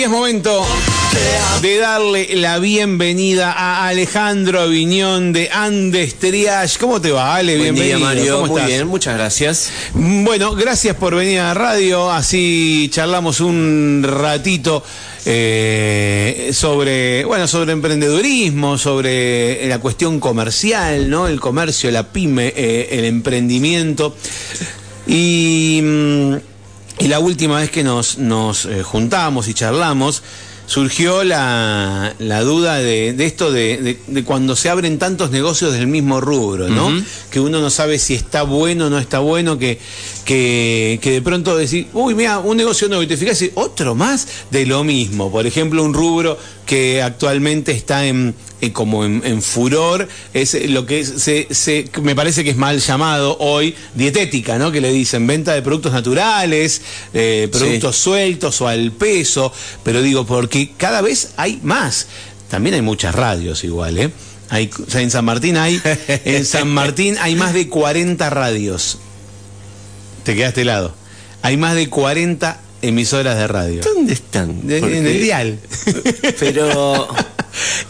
Y es momento de darle la bienvenida a Alejandro Viñón de Andes Triage. ¿Cómo te va, Ale? Buen Bienvenido. día, Mario. ¿Cómo Muy estás? bien, muchas gracias. Bueno, gracias por venir a la radio. Así charlamos un ratito eh, sobre, bueno, sobre emprendedurismo, sobre la cuestión comercial, ¿no? El comercio, la pyme, eh, el emprendimiento. Y, mm, y la última vez que nos, nos eh, juntamos y charlamos, surgió la, la duda de, de esto de, de- de cuando se abren tantos negocios del mismo rubro, ¿no? Que uno no sabe si está bueno o no está bueno, que, que, que de pronto decir, uy, mira, un negocio nuevo, y te fijas, y otro más de lo mismo. Por ejemplo, un rubro que actualmente está en, en como en, en furor, es lo que se, se- me parece que es mal llamado hoy, dietética, ¿no? Que le dicen venta de productos naturales, eh, productos sueltos o al peso, pero digo, porque cada vez hay más. También hay muchas radios igual, ¿eh? Hay, o sea, en San Martín hay, en San Martín hay más de 40 radios. Te quedaste helado. Hay más de 40 emisoras de radio. ¿Dónde están? De- en el dial. Pero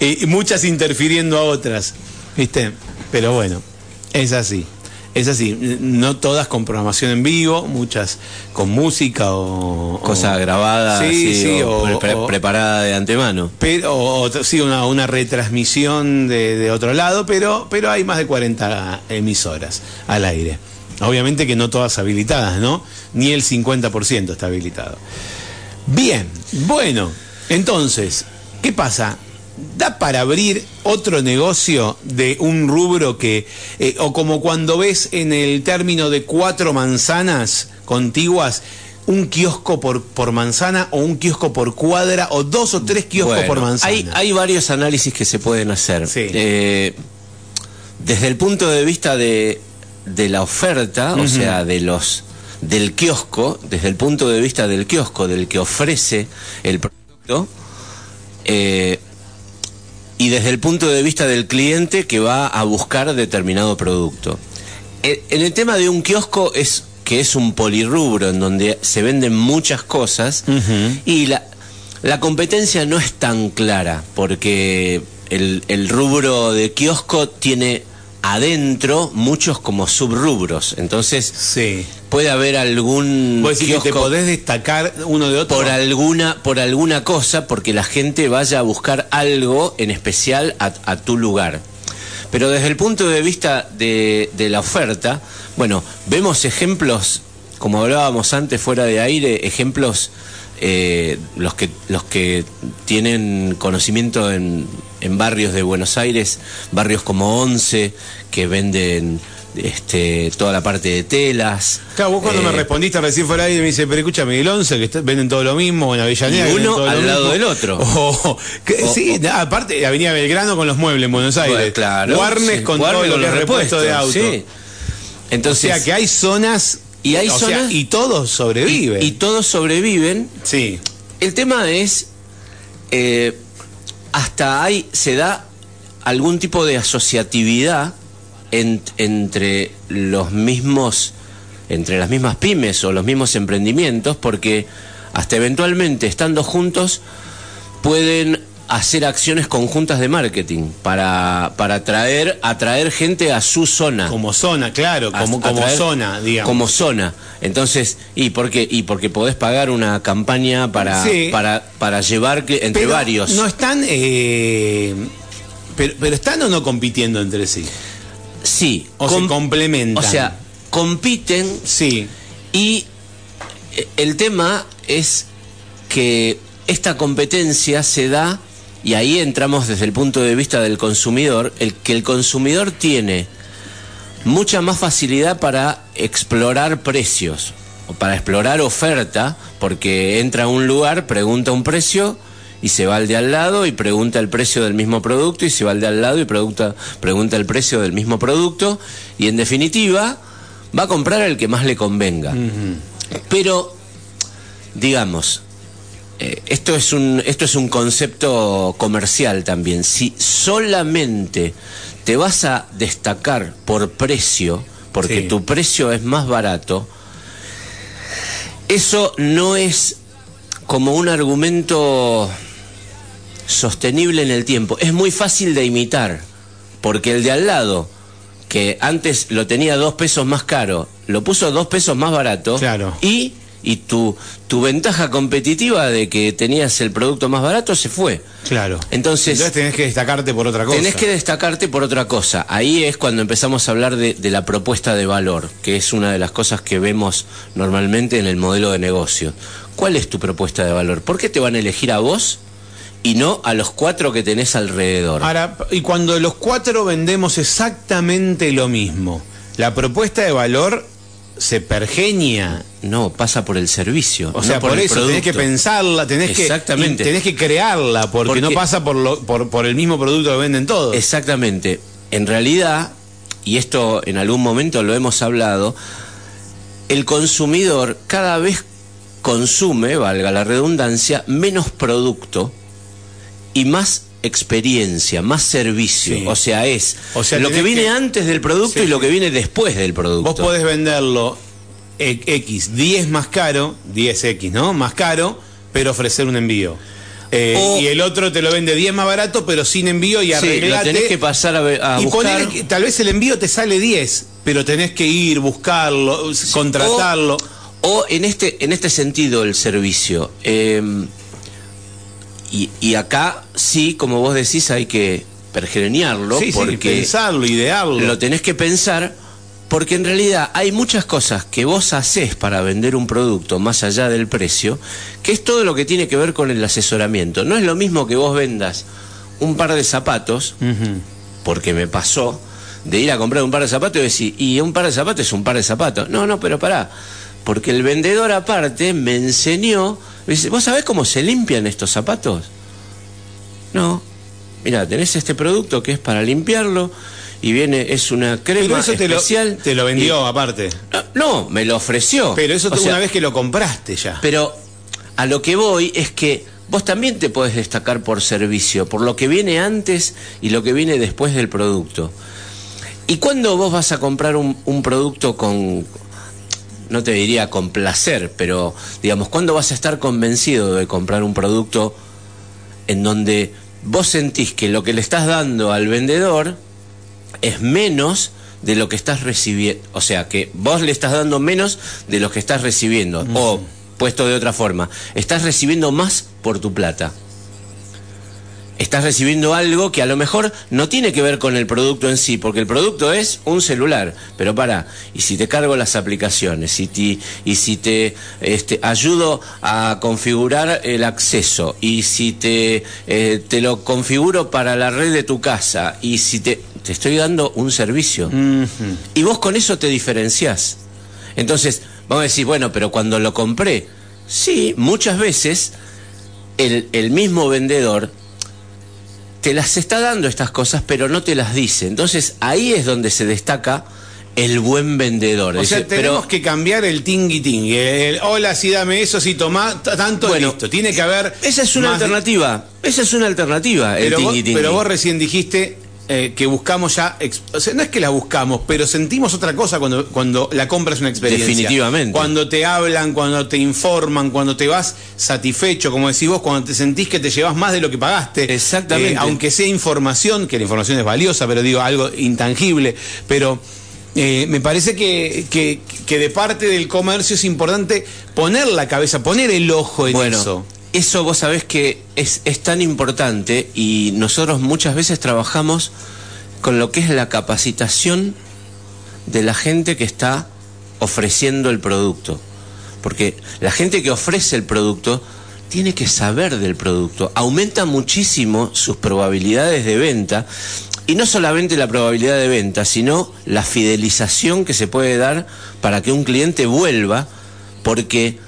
y, muchas interfiriendo a otras, ¿viste? Pero bueno, es así. Es así, no todas con programación en vivo, muchas con música o... o- cosa grabada, Sí, así, sí, o, o- pre- o- preparada de antemano. pero, sí, una, una retransmisión de, de otro lado, pero, pero hay más de 40 emisoras al aire. Obviamente que no todas habilitadas, ¿no? Ni el 50% está habilitado. Bien, bueno, entonces, ¿qué pasa? ¿Da para abrir otro negocio de un rubro que, eh, o como cuando ves en el término de cuatro manzanas contiguas, un kiosco por, por manzana o un kiosco por cuadra o dos o tres kioscos Bueno, por manzana? Hay, hay varios análisis que se pueden hacer. Sí. Eh, desde el punto de vista de, de la oferta, o sea, de los del kiosco, desde el punto de vista del kiosco, del que ofrece el producto, eh, y desde el punto de vista del cliente que va a buscar determinado producto. Eh, En el tema de un kiosco es que es un polirrubro en donde se venden muchas cosas y la, la competencia no es tan clara porque el, el rubro de kiosco tiene adentro muchos como subrubros. Entonces Sí. Puede haber algún Vos decís que te podés destacar uno de otro. por alguna por alguna cosa porque la gente vaya a buscar algo en especial a, a tu lugar. Pero desde el punto de vista de, de la oferta, bueno, vemos ejemplos, como hablábamos antes fuera de aire, ejemplos eh, los que los que tienen conocimiento en, en barrios de Buenos Aires, barrios como Once, que venden este, toda la parte de telas. Claro, vos cuando me Eh, respondiste recién fuera ahí me dice, pero escúchame, el 11, que está- venden todo lo mismo, en Avellaneda. Y que uno lo al lado mismo. del otro. O- que- O- sí, na- aparte, Avenida Belgrano con los muebles en Buenos Aires. Bueno, claro. Warnes sí, con Warnes todo lo que con es los repuesto de auto. sí. O Entonces, sea que hay zonas. Y hay o sea, zonas- y todos sobreviven. y, y todos sobreviven. sí. El tema es, eh, hasta ahí se da algún tipo de asociatividad en- entre los mismos, entre las mismas pymes o los mismos emprendimientos, porque hasta eventualmente estando juntos pueden hacer acciones conjuntas de marketing para, para atraer, atraer gente a su zona. Como zona, claro, como, a- como atraer- zona, digamos. Como zona. Entonces, ¿y por qué? Y porque podés pagar una campaña para, Sí. para, para llevar que, entre Pero varios. No están. eh, pero, pero están o no compitiendo entre sí. Sí. O se complementan. O sea, compiten Sí. y eh, el tema es que esta competencia se da, y ahí entramos desde el punto de vista del consumidor, el que el consumidor tiene mucha más facilidad para explorar precios o para explorar oferta, porque entra a un lugar, pregunta un precio y se va al de al lado y pregunta el precio del mismo producto y se va al de al lado y pregunta, pregunta el precio del mismo producto y en definitiva va a comprar el que más le convenga. Pero, digamos, eh, esto, es un, esto es un concepto comercial también. Si solamente te vas a destacar por precio, porque Sí. tu precio es más barato, eso no es como un argumento sostenible en el tiempo. Es muy fácil de imitar, porque el de al lado, que antes lo tenía dos pesos más caro, lo puso dos pesos más barato. Claro. Y, y tu, tu ventaja competitiva de que tenías el producto más barato se fue. Claro. Entonces, Entonces tenés que destacarte por otra cosa. Tenés que destacarte por otra cosa. Ahí es cuando empezamos a hablar de, de la propuesta de valor, que es una de las cosas que vemos normalmente en el modelo de negocio. ¿Cuál es tu propuesta de valor? ¿Por qué te van a elegir a vos y no a los cuatro que tenés alrededor? Ahora, y cuando los cuatro vendemos exactamente lo mismo, la propuesta de valor se pergeña. No, pasa por el servicio. O sea, por, eso tenés que pensarla, tenés Exactamente. que tenés que crearla, porque, Porque- no pasa por, lo- por, por el mismo producto que venden todos. Exactamente. En realidad, y esto en algún momento lo hemos hablado, el consumidor cada vez consume, valga la redundancia, menos producto y más experiencia, más servicio. Sí. O sea, es O sea, lo que viene que- antes del producto Sí, y lo sí. que viene después del producto. Vos podés venderlo e- X 10 más caro, 10X, ¿no? Más caro, pero ofrecer un envío. Eh, O- y el otro te lo vende 10 más barato, pero sin envío y Sí, arreglate. tenés que pasar a, a y buscar. que tal vez el envío te sale 10, pero tenés que ir, buscarlo, contratarlo. O, o en este, en este sentido el servicio. eh, y, y acá sí, como vos decís, hay que pergeñarlo sí, sí, porque pensarlo, idearlo. lo tenés que pensar porque en realidad hay muchas cosas que vos haces para vender un producto más allá del precio, que es todo lo que tiene que ver con el asesoramiento. No es lo mismo que vos vendas un par de zapatos, porque me pasó de ir a comprar un par de zapatos y decir, y un par de zapatos es un par de zapatos. No, no, pero pará, porque el vendedor aparte me enseñó, dice, ¿vos sabés cómo se limpian estos zapatos? No, mira, tenés este producto que es para limpiarlo y viene, es una crema Pero eso te lo, especial. te lo vendió aparte. no, me lo ofreció. Pero eso O sea, una vez que lo compraste ya. pero a lo que voy es que vos también te podés destacar por servicio, por lo que viene antes y lo que viene después del producto. ¿Y cuándo vos vas a comprar un, un producto con, no te diría con placer, pero digamos, ¿cuándo vas a estar convencido de comprar un producto en donde vos sentís que lo que le estás dando al vendedor es menos de lo que estás recibiendo. O sea, que vos le estás dando menos de lo que estás recibiendo. O, puesto de otra forma, estás recibiendo más por tu plata. Estás recibiendo algo que a lo mejor no tiene que ver con el producto en sí, porque el producto es un celular. Pero para, y si te cargo las aplicaciones, y, te- y si te este, ayudo a configurar el acceso, y si te, eh, te lo configuro para la red de tu casa, y si te, te estoy dando un servicio. Y vos con eso te diferenciás. Entonces, vamos a decir, bueno, pero cuando lo compré, sí, muchas veces el, el mismo vendedor te las está dando estas cosas, pero no te las dice. Entonces, ahí es donde se destaca el buen vendedor. O sea, tenemos pero, que cambiar el tingui tingui. El, hola, sí, dame eso, sí, toma, tanto, Bueno, listo. Tiene que haber. esa es una de- alternativa. Esa es una alternativa, el vos, tingui tingui. pero vos recién dijiste eh, que buscamos ya. O sea, no es que la buscamos, pero sentimos otra cosa cuando, cuando la compra es una experiencia. Definitivamente. Cuando te hablan, cuando te informan, cuando te vas satisfecho, como decís vos, cuando te sentís que te llevas más de lo que pagaste. Exactamente. Eh, aunque sea información, que la información es valiosa, pero digo, algo intangible. Pero. eh, me parece que, que, que de parte del comercio es importante poner la cabeza, poner el ojo en bueno, eso. Eso vos sabés que es, es tan importante y nosotros muchas veces trabajamos con lo que es la capacitación de la gente que está ofreciendo el producto. Porque la gente que ofrece el producto tiene que saber del producto. Aumenta muchísimo sus probabilidades de venta. Y no solamente la probabilidad de venta, sino la fidelización que se puede dar para que un cliente vuelva, porque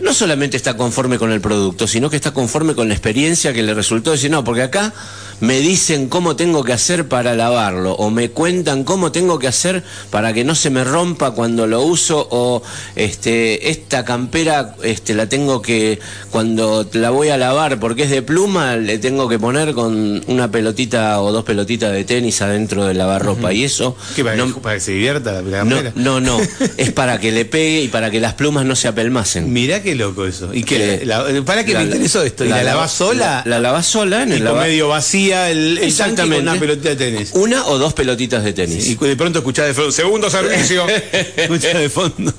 no solamente está conforme con el producto, sino que está conforme con la experiencia que le resultó. Decir, no, porque acá me dicen cómo tengo que hacer para lavarlo o me cuentan cómo tengo que hacer para que no se me rompa cuando lo uso o este esta campera este la tengo que cuando la voy a lavar porque es de pluma le tengo que poner con una pelotita o dos pelotitas de tenis adentro del lavarropa y eso ¿Qué, para, no, que, para que se divierta la no, campera? no, no, es para que le pegue y para que las plumas no se apelmacen. Mirá qué loco eso. ¿Y qué? Eh, la- ¿Para qué la- me interesó esto? ¿Y la, lavás sola? La, la lavás sola en el medio vacía el, el tanque con una pelotita de tenis. Una o dos pelotitas de tenis. Y de pronto escuchás de fondo, segundo servicio. Escuchás de fondo.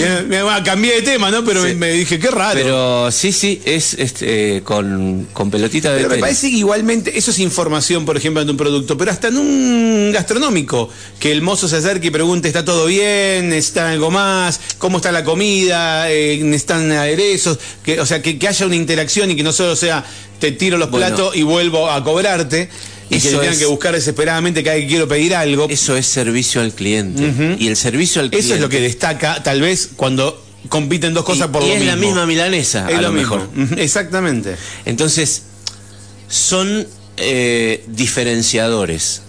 Me, me- bueno, cambié de tema, ¿no? Pero Sí. me, me dije, qué raro. Pero sí, sí, es este, eh, con, con pelotita de Pero me tenis. parece que igualmente, eso es información, por ejemplo, de un producto, pero hasta en un gastronómico, que el mozo se acerque y pregunte, ¿está todo bien? ¿Necesitan algo más? ¿Cómo está la comida? Eh, ¿Necesitan aderezos? Que, o sea, que, que haya una interacción y que no solo sea, te tiro los Bueno. platos y vuelvo a cobrarte. Y que Eso tengan es- que buscar desesperadamente cada vez que quiero pedir algo. Eso es servicio al cliente. Y el servicio al cliente. Eso es lo que destaca, tal vez, cuando compiten dos cosas y, por y lo es mismo. la misma milanesa, Es a lo lo mismo. mejor. Ujú, Exactamente. Entonces, son eh, diferenciadores.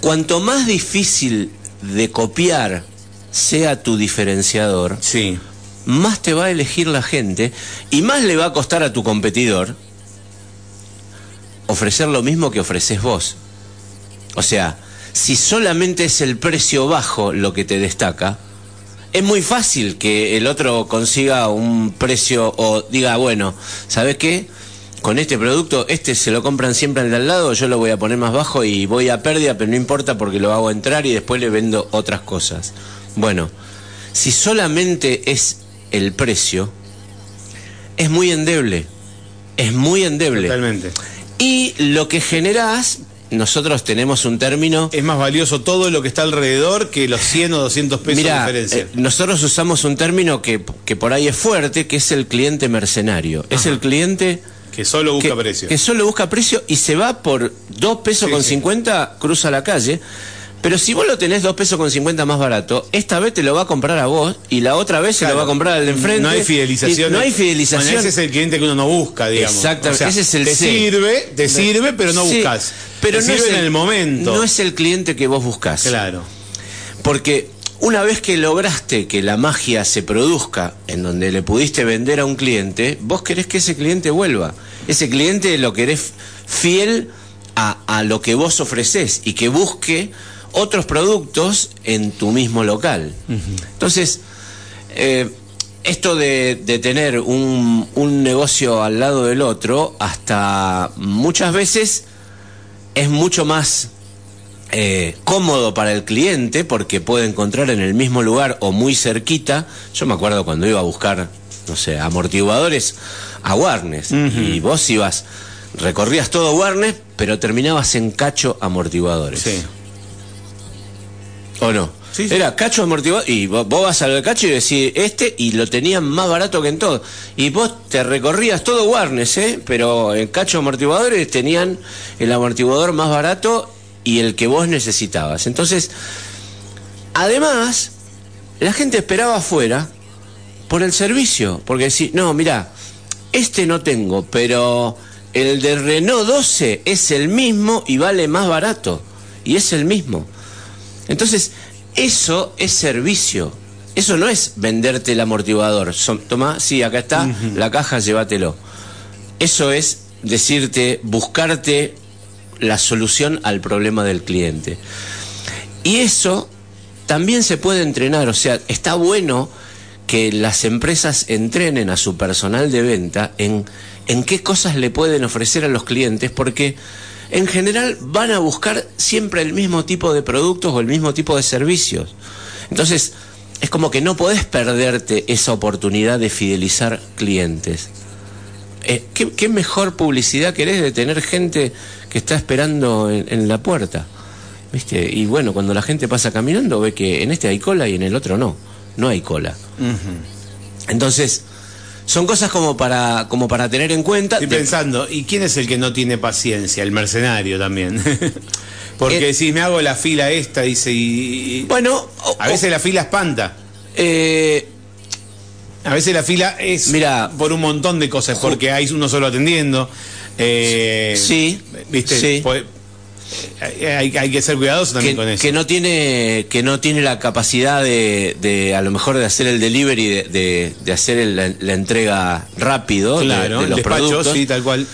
Cuanto más difícil de copiar sea tu diferenciador, Sí. más te va a elegir la gente y más le va a costar a tu competidor ofrecer lo mismo que ofreces vos. O sea, si solamente es el precio bajo lo que te destaca, es muy fácil que el otro consiga un precio o diga, bueno, ¿sabes qué? Con este producto, este se lo compran siempre al de al lado, yo lo voy a poner más bajo y voy a pérdida, pero no importa porque lo hago entrar y después le vendo otras cosas. Bueno, si solamente es el precio, es muy endeble. Es muy endeble. Totalmente. Y lo que generás, nosotros tenemos un término Es más valioso todo lo que está alrededor que los 100 o 200 pesos de diferencia. eh, nosotros usamos un término que, que por ahí es fuerte, que es el cliente mercenario. Es el cliente que solo busca que, precio. que solo busca precio y se va por 2 pesos Sí, con sí. 50, cruza la calle. Pero si vos lo tenés 2 pesos con 50 más barato, esta vez te lo va a comprar a vos y la otra vez se lo va a comprar al de enfrente. No hay fidelización. No hay fidelización. Bueno, ese es el cliente que uno no busca, digamos. Exactamente, ese es el Te C. sirve, te sirve, pero no Sí, buscas. Pero te no sirve es en el momento. No es el cliente que vos buscás. Claro. Porque una vez que lograste que la magia se produzca en donde le pudiste vender a un cliente, vos querés que ese cliente vuelva. Ese cliente lo querés fiel a, a lo que vos ofreces y que busque otros productos en tu mismo local. Entonces, eh, esto de, de tener un, un negocio al lado del otro, hasta muchas veces es mucho más eh, cómodo para el cliente porque puede encontrar en el mismo lugar o muy cerquita. Yo me acuerdo cuando iba a buscar, no sé, amortiguadores a Warnes y vos ibas, recorrías todo Warnes, pero terminabas en cacho amortiguadores. Sí. ¿O no? Sí, sí. Era cacho amortiguador y vos, vos vas al cacho y decís este y lo tenían más barato que en todo. Y vos te recorrías todo Warnes, ¿eh? Pero en cacho amortiguadores tenían el amortiguador más barato y el que vos necesitabas. Entonces, además, la gente esperaba afuera por el servicio. Porque decís, no, mira, este no tengo, pero el de Renault 12 es el mismo y vale más barato. Y es el mismo. Entonces, eso es servicio. Eso no es venderte el amortiguador. Son, toma, sí, acá está, la caja, llévatelo. Eso es decirte, buscarte la solución al problema del cliente. Y eso también se puede entrenar, o sea, está bueno que las empresas entrenen a su personal de venta en, en qué cosas le pueden ofrecer a los clientes, porque en general van a buscar siempre el mismo tipo de productos o el mismo tipo de servicios. Entonces, es como que no podés perderte esa oportunidad de fidelizar clientes. Eh, ¿qué, qué mejor publicidad querés de tener gente que está esperando en, en la puerta? ¿Viste? Y bueno, cuando la gente pasa caminando ve que en este hay cola y en el otro no. No hay cola. Entonces, son cosas como para, como para tener en cuenta. Estoy pensando, ¿y quién es el que no tiene paciencia? El mercenario también. Porque Eh, si me hago la fila esta, dice, y. y- bueno, a veces la fila espanta. Eh, A veces la fila es Mira, por un montón de cosas, porque hay uno solo atendiendo. eh, Sí, ¿Viste? sí. Eh, hay, hay que ser cuidadoso también que, con eso. que no tiene que no tiene la capacidad de, de, a lo mejor de hacer el delivery de, de- de hacer el- la, la entrega rápido de- claro, de, el los despacho, productos sí, tal cual.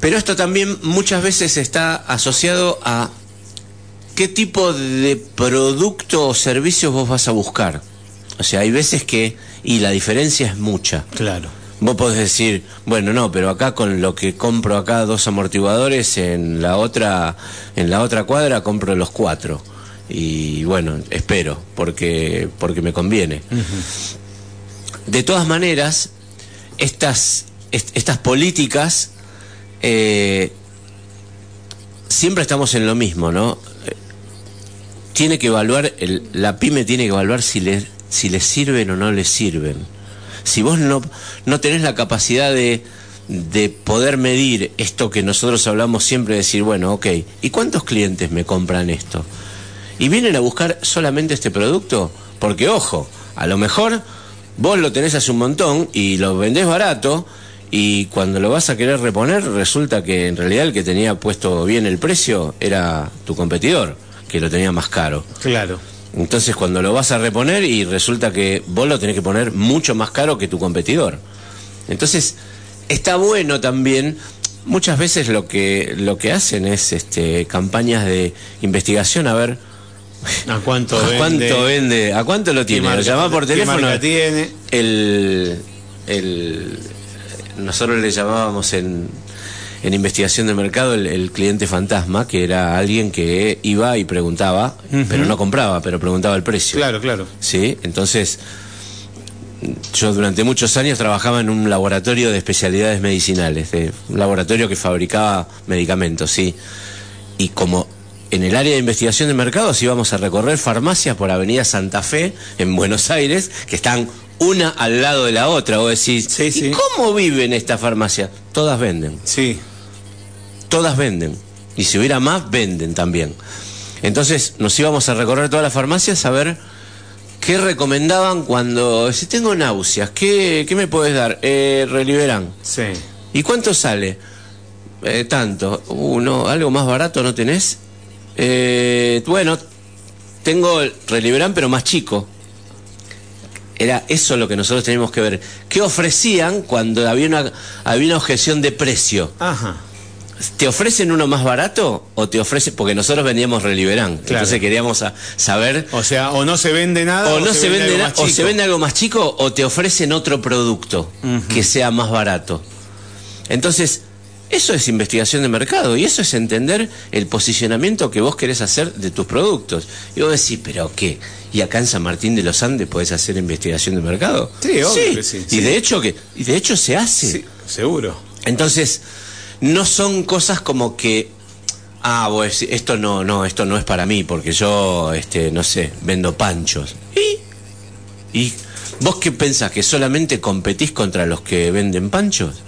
pero esto también muchas veces está asociado a qué tipo de producto o servicios vos vas a buscar o sea hay veces que y la diferencia es mucha Claro. Vos podés decir, bueno, no, pero acá con lo que compro acá dos amortiguadores, en la otra, en la otra cuadra compro los cuatro. Y bueno, espero, porque, porque me conviene. De todas maneras, estas, est- estas políticas eh, siempre estamos en lo mismo, ¿no? Tiene que evaluar, el- la pyme tiene que evaluar si le, si le sirven o no le sirven. Si vos no, no tenés la capacidad de, de poder medir esto que nosotros hablamos siempre, decir, bueno, ok, ¿y cuántos clientes me compran esto? ¿Y vienen a buscar solamente este producto? Porque, ojo, a lo mejor vos lo tenés hace un montón y lo vendés barato y cuando lo vas a querer reponer resulta que en realidad el que tenía puesto bien el precio era tu competidor, que lo tenía más caro. Claro. Entonces cuando lo vas a reponer y resulta que vos lo tenés que poner mucho más caro que tu competidor. Entonces está bueno también, muchas veces lo que, lo que hacen es este, campañas de investigación a ver ¿A cuánto a vende? cuánto vende, a cuánto lo ¿Qué tiene. Lo marca- llamás por teléfono. tiene? El, el, nosotros le llamábamos en, en investigación de mercado el, el cliente fantasma, que era alguien que iba y preguntaba, pero no compraba, pero preguntaba el precio. Claro, claro. ¿sí? Entonces, yo durante muchos años trabajaba en un laboratorio de especialidades medicinales, de un laboratorio que fabricaba medicamentos, ¿sí? Y como en el área de investigación de mercados íbamos a recorrer farmacias por Avenida Santa Fe, en Buenos Aires, que están una al lado de la otra. Vos decís, Sí, ¿y sí. cómo viven esta farmacia? Todas venden Sí. todas venden. Y si hubiera más, venden también. Entonces nos íbamos a recorrer todas las farmacias a ver qué recomendaban cuando, si tengo náuseas, ¿qué, qué me puedes dar? Eh, Reliberan. Sí. ¿Y cuánto sale? Eh, tanto. Uh, no, algo más barato no tenés. Eh, bueno, tengo el Reliberan pero más chico. Era eso lo que nosotros teníamos que ver. ¿Qué ofrecían cuando había una, había una objeción de precio? Ajá. ¿Te ofrecen uno más barato o te ofrecen.? Porque nosotros vendíamos Reliberán. Claro. Entonces queríamos saber. O sea, o no se vende nada O no se, vende, na- o se vende algo más chico o te ofrecen otro producto que sea más barato. Entonces, eso es investigación de mercado y eso es entender el posicionamiento que vos querés hacer de tus productos. Y vos decís, ¿pero qué? ¿Y acá en San Martín de los Andes podés hacer investigación de mercado? Sí, obvio que sí, Y sí. de hecho que, y de hecho se hace. Sí, seguro. Entonces, no son cosas como que ah, pues esto no, no, esto no es para mí, porque yo este, no sé, vendo panchos. ¿Y? ¿Y vos qué pensás? ¿Que solamente competís contra los que venden panchos?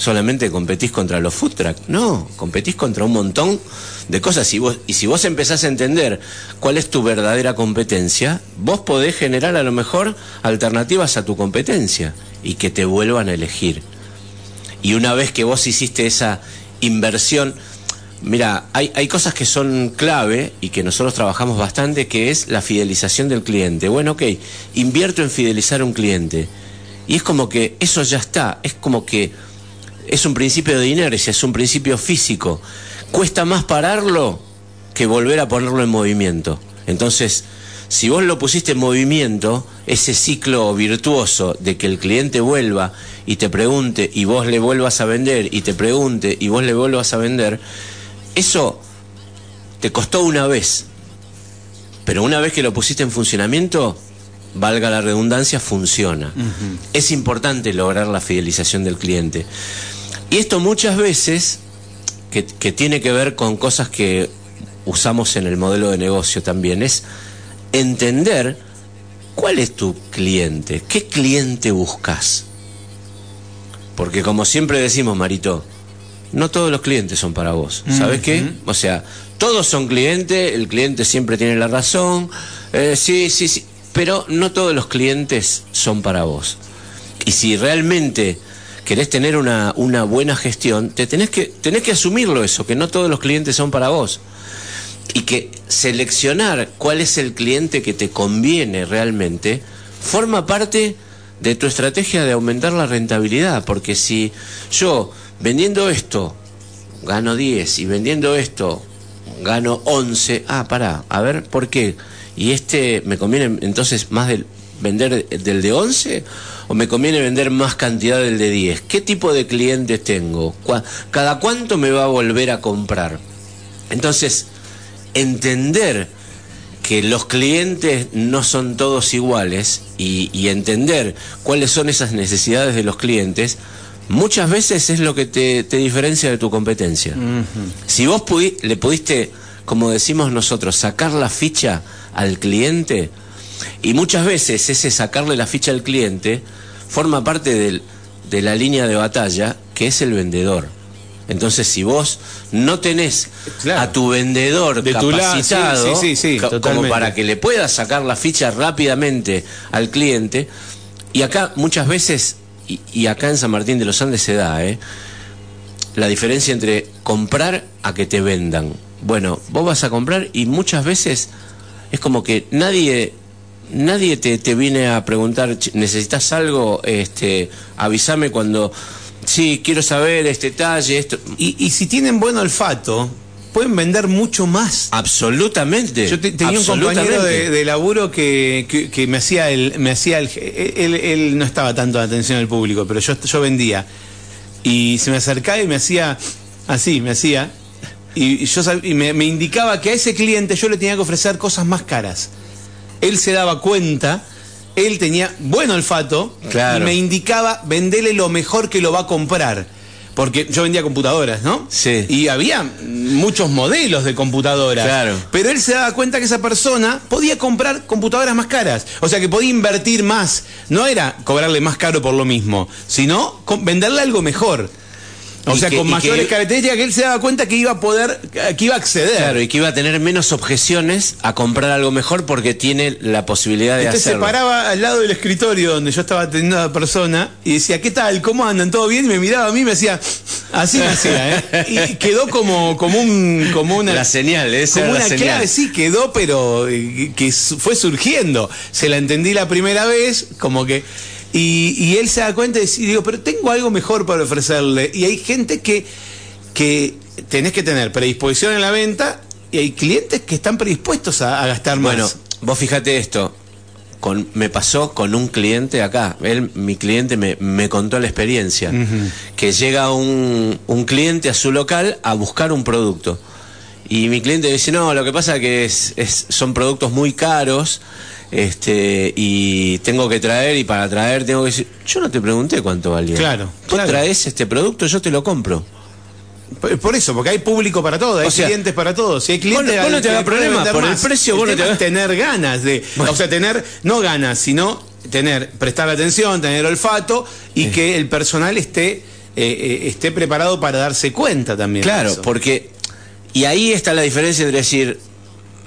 ¿Solamente competís contra los food truck? No, competís contra un montón de cosas. Y, si vos empezás a entender cuál es tu verdadera competencia, vos podés generar a lo mejor alternativas a tu competencia y que te vuelvan a elegir. Y una vez que vos hiciste esa inversión, mira, hay, hay cosas que son clave y que nosotros trabajamos bastante, que es la fidelización del cliente. Bueno, ok, invierto en fidelizar a un cliente. Y es como que eso ya está, es como que es un principio de inercia, es un principio físico. Cuesta más pararlo que volver a ponerlo en movimiento. Entonces, si vos lo pusiste en movimiento, ese ciclo virtuoso de que el cliente vuelva y te pregunte y vos le vuelvas a vender y te pregunte y vos le vuelvas a vender, eso te costó una vez. Pero una vez que lo pusiste en funcionamiento, valga la redundancia, funciona. Es importante lograr la fidelización del cliente. Y esto muchas veces, que, que tiene que ver con cosas que usamos en el modelo de negocio también, es entender cuál es tu cliente, qué cliente buscas. Porque como siempre decimos, Marito, no todos los clientes son para vos. ¿Sabes qué? O sea, todos son clientes, el cliente siempre tiene la razón, eh, sí, sí, sí, pero no todos los clientes son para vos. Y si realmente querés tener una, una buena gestión, te tenés que, tenés que asumirlo eso, que no todos los clientes son para vos. Y que seleccionar cuál es el cliente que te conviene realmente forma parte de tu estrategia de aumentar la rentabilidad. Porque si yo vendiendo esto gano 10 y vendiendo esto gano 11, ah, pará, a ver, ¿por qué? ¿Y este me conviene entonces más del vender del de 11 o me conviene vender más cantidad del de 10? ¿Qué tipo de clientes tengo? ¿Cada cuánto me va a volver a comprar? Entonces, entender que los clientes no son todos iguales y, entender cuáles son esas necesidades de los clientes, muchas veces es lo que te, diferencia de tu competencia. Si vos le pudiste, como decimos nosotros, sacar la ficha al cliente, y muchas veces ese sacarle la ficha al cliente forma parte de la línea de batalla que es el vendedor. Entonces, si vos no tenés a tu vendedor capacitado como para que le puedas sacar la ficha rápidamente al cliente, y acá muchas veces, y, acá en San Martín de los Andes se da, ¿eh? la diferencia entre comprar a que te vendan. Bueno, vos vas a comprar y muchas veces es como que nadie nadie te, te viene a preguntar, ¿necesitas algo? Este, avísame cuando sí, quiero saber este talle, esto. Y, si tienen buen olfato, pueden vender mucho más. Absolutamente. Yo tenía un compañero de, laburo que, me hacía el, me hacía el, él, no estaba tanto de atención al público, pero yo, yo vendía. Y se me acercaba y me hacía así, me hacía. Y, yo y me, me indicaba que a ese cliente yo le tenía que ofrecer cosas más caras. Él se daba cuenta él tenía buen olfato y me indicaba venderle lo mejor que lo va a comprar. Porque yo vendía computadoras, ¿no? Sí. Y había muchos modelos de computadoras. Claro. Pero él se daba cuenta que esa persona podía comprar computadoras más caras. O sea, que podía invertir más. No era cobrarle más caro por lo mismo, sino venderle algo mejor. O sea, con mayores características que él se daba cuenta que iba a poder, que iba a acceder. Claro, y que iba a tener menos objeciones a comprar algo mejor porque tiene la posibilidad de Entonces hacerlo. se paraba al lado del escritorio donde yo estaba atendiendo a la persona y decía, ¿qué tal? ¿Cómo andan? ¿Todo bien? Y me miraba a mí y me decía, así me hacía, ¿eh? Y quedó como, como un, como una. La señal, esa Como una clave, sí, quedó, pero eh, que fue surgiendo. Se la entendí la primera vez, como que. Y, él se da cuenta y digo, pero tengo algo mejor para ofrecerle. Y hay gente que, que tenés que tener predisposición en la venta y hay clientes que están predispuestos a, gastar más. Bueno, vos fíjate esto. Con, me pasó con un cliente acá. Él, mi cliente me, me contó la experiencia. Que llega un, un, cliente a su local a buscar un producto. Y mi cliente dice, no, lo que pasa es que es, son productos muy caros este y tengo que traer y para traer tengo que decir, yo no te pregunté cuánto valía. Claro. Tú traes este producto, yo te lo compro. Por eso, porque hay público para todo, hay clientes para todo. Si hay clientes, vos, no te da problema, por el precio vos no te tener ganas de, o sea, tener no ganas, sino tener prestar atención, tener olfato y que el personal esté eh, eh, esté preparado para darse cuenta también. Claro, porque y ahí está la diferencia entre decir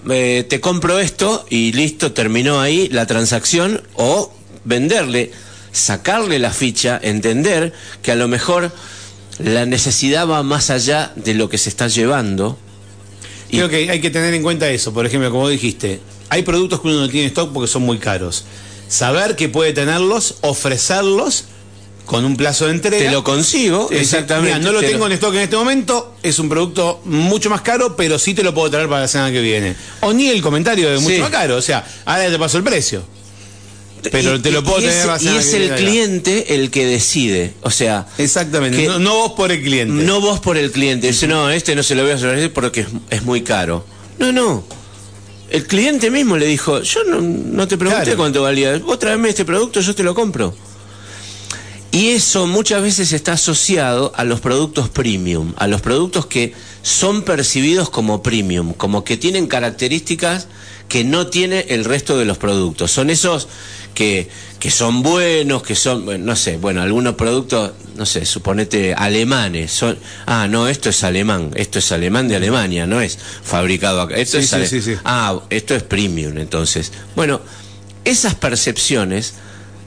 eh, te compro esto y listo, terminó ahí la transacción, o venderle, sacarle la ficha, entender que a lo mejor la necesidad va más allá de lo que se está llevando. Creo que hay que tener en cuenta eso, por ejemplo, como dijiste, hay productos que uno no tiene stock porque son muy caros. Saber que puede tenerlos, ofrecerlos con un plazo de entrega. Te lo consigo, exactamente. no lo tengo en stock en este momento, es un producto mucho más caro, pero sí te lo puedo traer para la semana que viene. O ni el comentario de mucho más caro, o sea, ahora te paso el precio. Pero te lo puedo tener Y es el cliente el que decide, o sea... Exactamente, no, vos por el cliente. No vos por el cliente, dice, no, este no se lo voy a hacer porque es, muy caro. No, no, el cliente mismo le dijo, yo no, te pregunté cuánto valía, vos tráeme este producto, yo te lo compro. Y eso muchas veces está asociado a los productos premium, a los productos que son percibidos como premium, como que tienen características que no tiene el resto de los productos. Son esos que, que son buenos, que son, no sé, bueno, algunos productos, no sé, suponete alemanes, son, ah, no, esto es alemán, esto es alemán de Alemania, no es fabricado acá. Esto es ah, esto es premium, entonces. Bueno, esas percepciones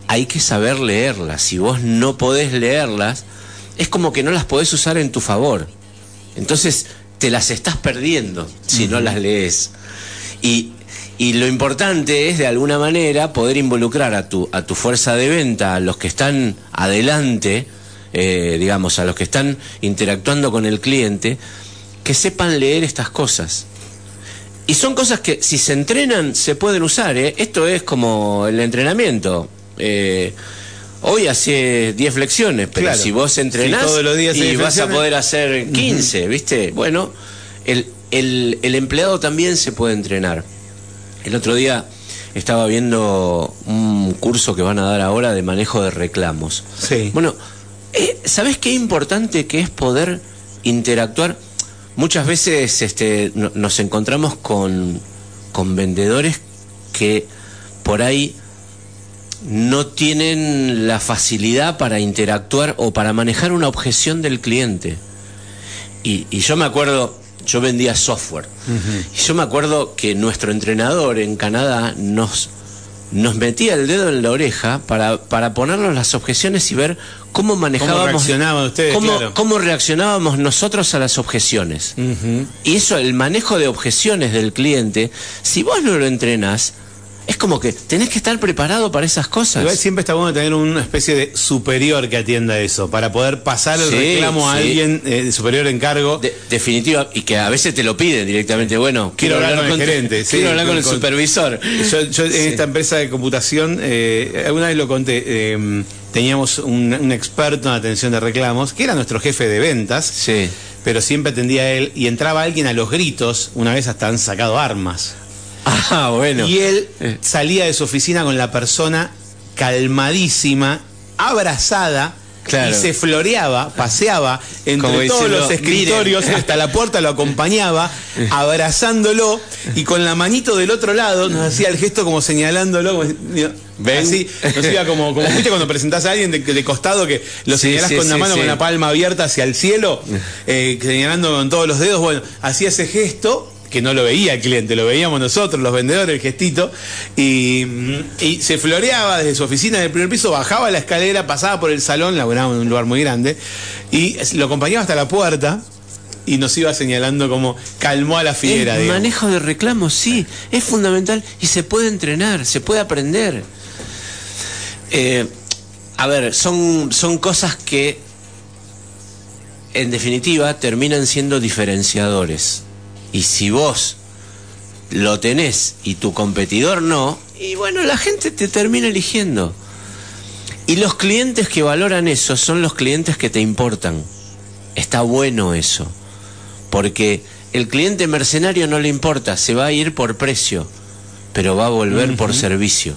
hay que saber leerlas. Si vos no podés leerlas, es como que no las podés usar en tu favor. Entonces te las estás perdiendo si no las lees. Y, y, lo importante es de alguna manera poder involucrar a tu, a tu fuerza de venta, a los que están adelante, eh, digamos, a los que están interactuando con el cliente, que sepan leer estas cosas. Y son cosas que si se entrenan se pueden usar. ¿eh? Esto es como el entrenamiento. Eh, hoy hace 10 flexiones, pero si vos entrenás todos los días y vas a poder hacer 15, ¿viste? Bueno, el, el, el empleado también se puede entrenar. El otro día estaba viendo un curso que van a dar ahora de manejo de reclamos. Sí. Bueno, eh, ¿sabés qué importante que es poder interactuar? Muchas veces este, no- nos encontramos con, con vendedores que por ahí no tienen la facilidad para interactuar o para manejar una objeción del cliente. Y, y yo me acuerdo, yo vendía software, y yo me acuerdo que nuestro entrenador en Canadá nos, nos metía el dedo en la oreja para, para ponernos las objeciones y ver cómo manejábamos. reaccionaban ustedes, cómo, claro. cómo reaccionábamos nosotros a las objeciones. Y eso, el manejo de objeciones del cliente, si vos no lo entrenás, es como que tenés que estar preparado para esas cosas. Igual siempre está bueno tener una especie de superior que atienda eso, para poder pasar el Sí, reclamo a sí. alguien eh, de superior en cargo. De- definitiva, y que a veces te lo piden directamente. Bueno, Quiero hablar con el gerente, sí, quiero hablar con, con- el con- supervisor. Yo, yo en esta empresa de computación, eh, alguna vez lo conté, eh, teníamos un, un experto en atención de reclamos, que era nuestro jefe de ventas, Sí. pero siempre atendía a él y entraba alguien a los gritos, una vez hasta han sacado armas. Ah, bueno. Y él salía de su oficina con la persona calmadísima, abrazada. Claro. Y se floreaba, paseaba entre Como todos diciendo, los escritorios, "Miren". hasta la puerta lo acompañaba, abrazándolo y con la manito del otro lado nos hacía el gesto como señalándolo. Ven. Así, nos iba como, como viste cuando presentás a alguien de, de costado que lo Sí, señalás sí, con la sí, mano con la palma abierta hacia el cielo, eh, señalando con todos los dedos. Bueno, hacía ese gesto que no lo veía el cliente, lo veíamos nosotros, los vendedores, el gestito, y, y se floreaba desde su oficina del primer piso, bajaba la escalera, pasaba por el salón, laburaba en un lugar muy grande, y lo acompañaba hasta la puerta y nos iba señalando como calmó a la fiera. el digamos. manejo de reclamos, sí, es fundamental y se puede entrenar, se puede aprender. Eh, a ver, son, son cosas que en definitiva terminan siendo diferenciadores. Y si vos lo tenés y tu competidor no, y bueno, la gente te termina eligiendo. Y los clientes que valoran eso son los clientes que te importan. Está bueno eso. Porque el cliente mercenario no le importa, se va a ir por precio, pero va a volver por servicio.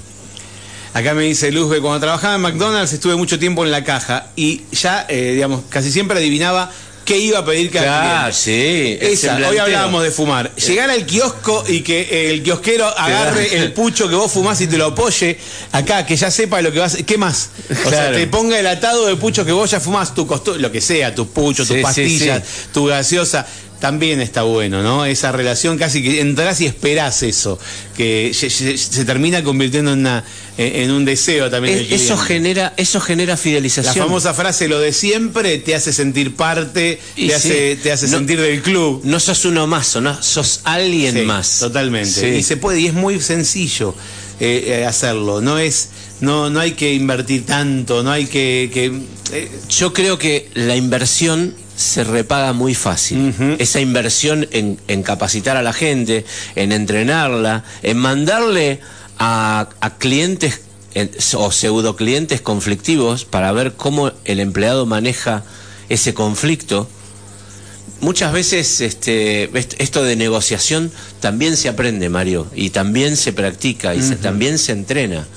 Acá me dice Luz que cuando trabajaba en McDonald's estuve mucho tiempo en la caja y ya, eh, digamos, casi siempre adivinaba qué iba a pedir cada cliente. sí. Esa, hoy hablábamos de fumar. Llegar al kiosco y que el kiosquero agarre el pucho que vos fumás y te lo apoye acá, que ya sepa lo que vas. ¿Qué más? O sea, te ponga el atado de pucho que vos ya fumás, tu costo, lo que sea, tu pucho, Sí, tus sí, pastillas, sí. tu gaseosa. También está bueno, ¿no? Esa relación casi que entras y esperás eso, que se, termina convirtiendo en, una, en en un deseo también. del Es- eso genera, eso genera La fidelización. famosa frase, lo de siempre, te hace sentir parte, Y te, sí. hace, te hace No- sentir del club. No sos uno más, no, sos alguien Sí, más. Totalmente. Sí. Y se puede, y es muy sencillo eh, eh, hacerlo. No es, no, no hay que invertir tanto, no hay que. que, eh, Yo creo que la inversión se repaga muy fácil. Esa inversión en, en capacitar a la gente, en entrenarla, en mandarle a, a clientes en- o pseudo clientes conflictivos para ver cómo el empleado maneja ese conflicto. Muchas veces este, est- esto de negociación también se aprende, Mario, y también se practica y se- también se entrena.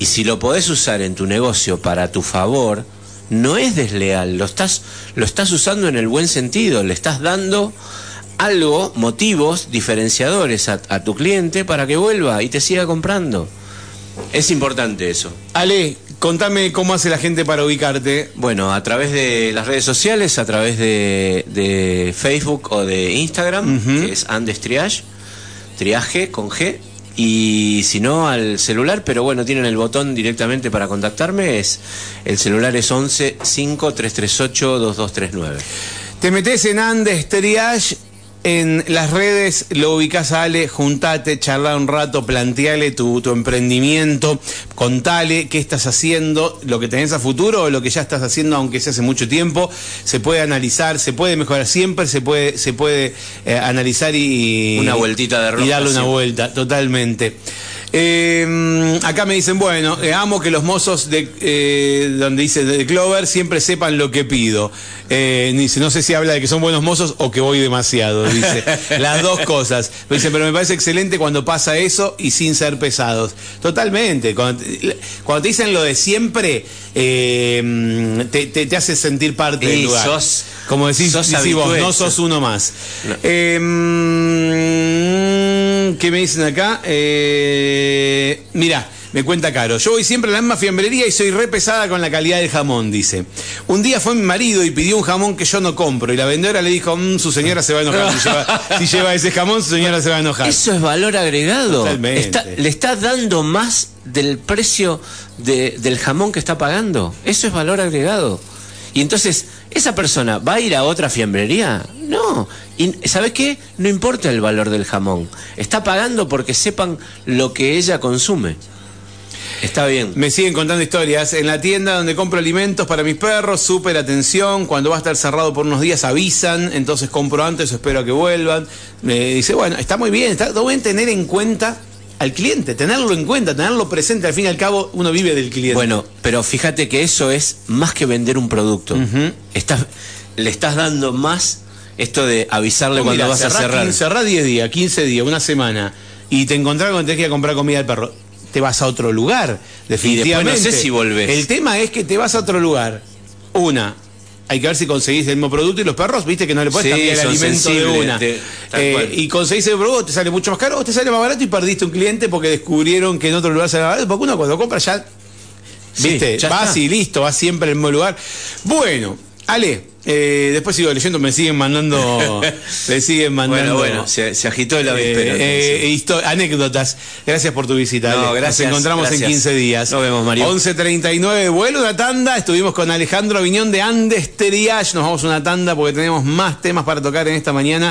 Y si lo podés usar en tu negocio para tu favor, no es desleal, lo estás, lo estás usando en el buen sentido, le estás dando algo, motivos diferenciadores a, a tu cliente para que vuelva y te siga comprando. Es importante eso. Ale, contame cómo hace la gente para ubicarte. Bueno, a través de las redes sociales, a través de, de Facebook o de Instagram, que es Andes Triage, triaje con G, y si no al celular, pero bueno, tienen el botón directamente para contactarme, es el celular es 11 5 338 2239. Te metes en Andes Triage en las redes lo ubicás a Ale, juntate, charla un rato, planteale tu, tu, emprendimiento, contale qué estás haciendo, lo que tenés a futuro o lo que ya estás haciendo, aunque sea hace mucho tiempo. Se puede analizar, se puede mejorar, siempre se puede, se puede eh, analizar y. Una vueltita de ropa, Y darle una vuelta, totalmente. Eh, acá me dicen, bueno, eh, amo que los mozos de eh, donde dice de Clover siempre sepan lo que pido. Eh, dice, no sé si habla de que son buenos mozos o que voy demasiado, dice. Las dos cosas. Pero dice, pero me parece excelente cuando pasa eso y sin ser pesados. Totalmente. Cuando te, cuando te dicen lo de siempre, eh, te, te, te, hace sentir parte del lugar. sos- Como decís, sos decís vos, no sos uno más. No. ¿Qué me dicen acá? Eh, mira, me cuenta Caro. Yo voy siempre a la misma fiambrería y soy re pesada con la calidad del jamón, dice. Un día fue mi marido y pidió un jamón que yo no compro. Y la vendedora le dijo, "Mm, su señora se va a enojar. Si lleva, si lleva ese jamón, su señora se va a enojar. Eso es valor agregado. Está- le está dando más del precio de- del jamón que está pagando. Eso es valor agregado. Y entonces, ¿esa persona va a ir a otra fiambrería? No. Y ¿sabes qué? No importa el valor del jamón. Está pagando porque sepan lo que ella consume. Está bien. Me siguen contando historias. En la tienda donde compro alimentos para mis perros, súper atención. Cuando va a estar cerrado por unos días avisan, entonces compro antes espero a que vuelvan. Me dice, bueno, está muy bien, está todo bien tener en cuenta al cliente, tenerlo en cuenta, tenerlo presente. Al fin y al cabo, uno vive del cliente. Bueno, pero fíjate que eso es más que vender un producto. Estás- le estás dando más esto de avisarle Vos cuando vas a cerrar. 15, cerrá 10 días, 15 días, una semana, y te encontrás cuando tenés que ir a comprar comida al perro. Te vas a otro lugar, definitivamente. no sé si volvés. El tema es que te vas a otro lugar. Una, hay que ver si conseguís el mismo producto y los perros, viste que no le puedes Sí, cambiar el alimento de una. te- Eh, y conseguís el producto, te sale mucho más caro o te sale más barato y perdiste un cliente porque descubrieron que en otro lugar sale más barato. Porque uno cuando compra ya Sí, ¿Viste? ya vas está. y listo, vas siempre al mismo lugar. Bueno, Ale, eh, después sigo leyendo, me siguen mandando. me siguen mandando. Bueno, bueno, se, se agitó el eh, avispero. eh, anécdotas. Gracias por tu visita. No, Ale. gracias, Nos encontramos gracias. en 15 días. Nos vemos, Mario. 11.39, vuelo una tanda. Estuvimos con Alejandro Viñón de Andes Teriage. Nos vamos a una tanda porque tenemos más temas para tocar en esta mañana.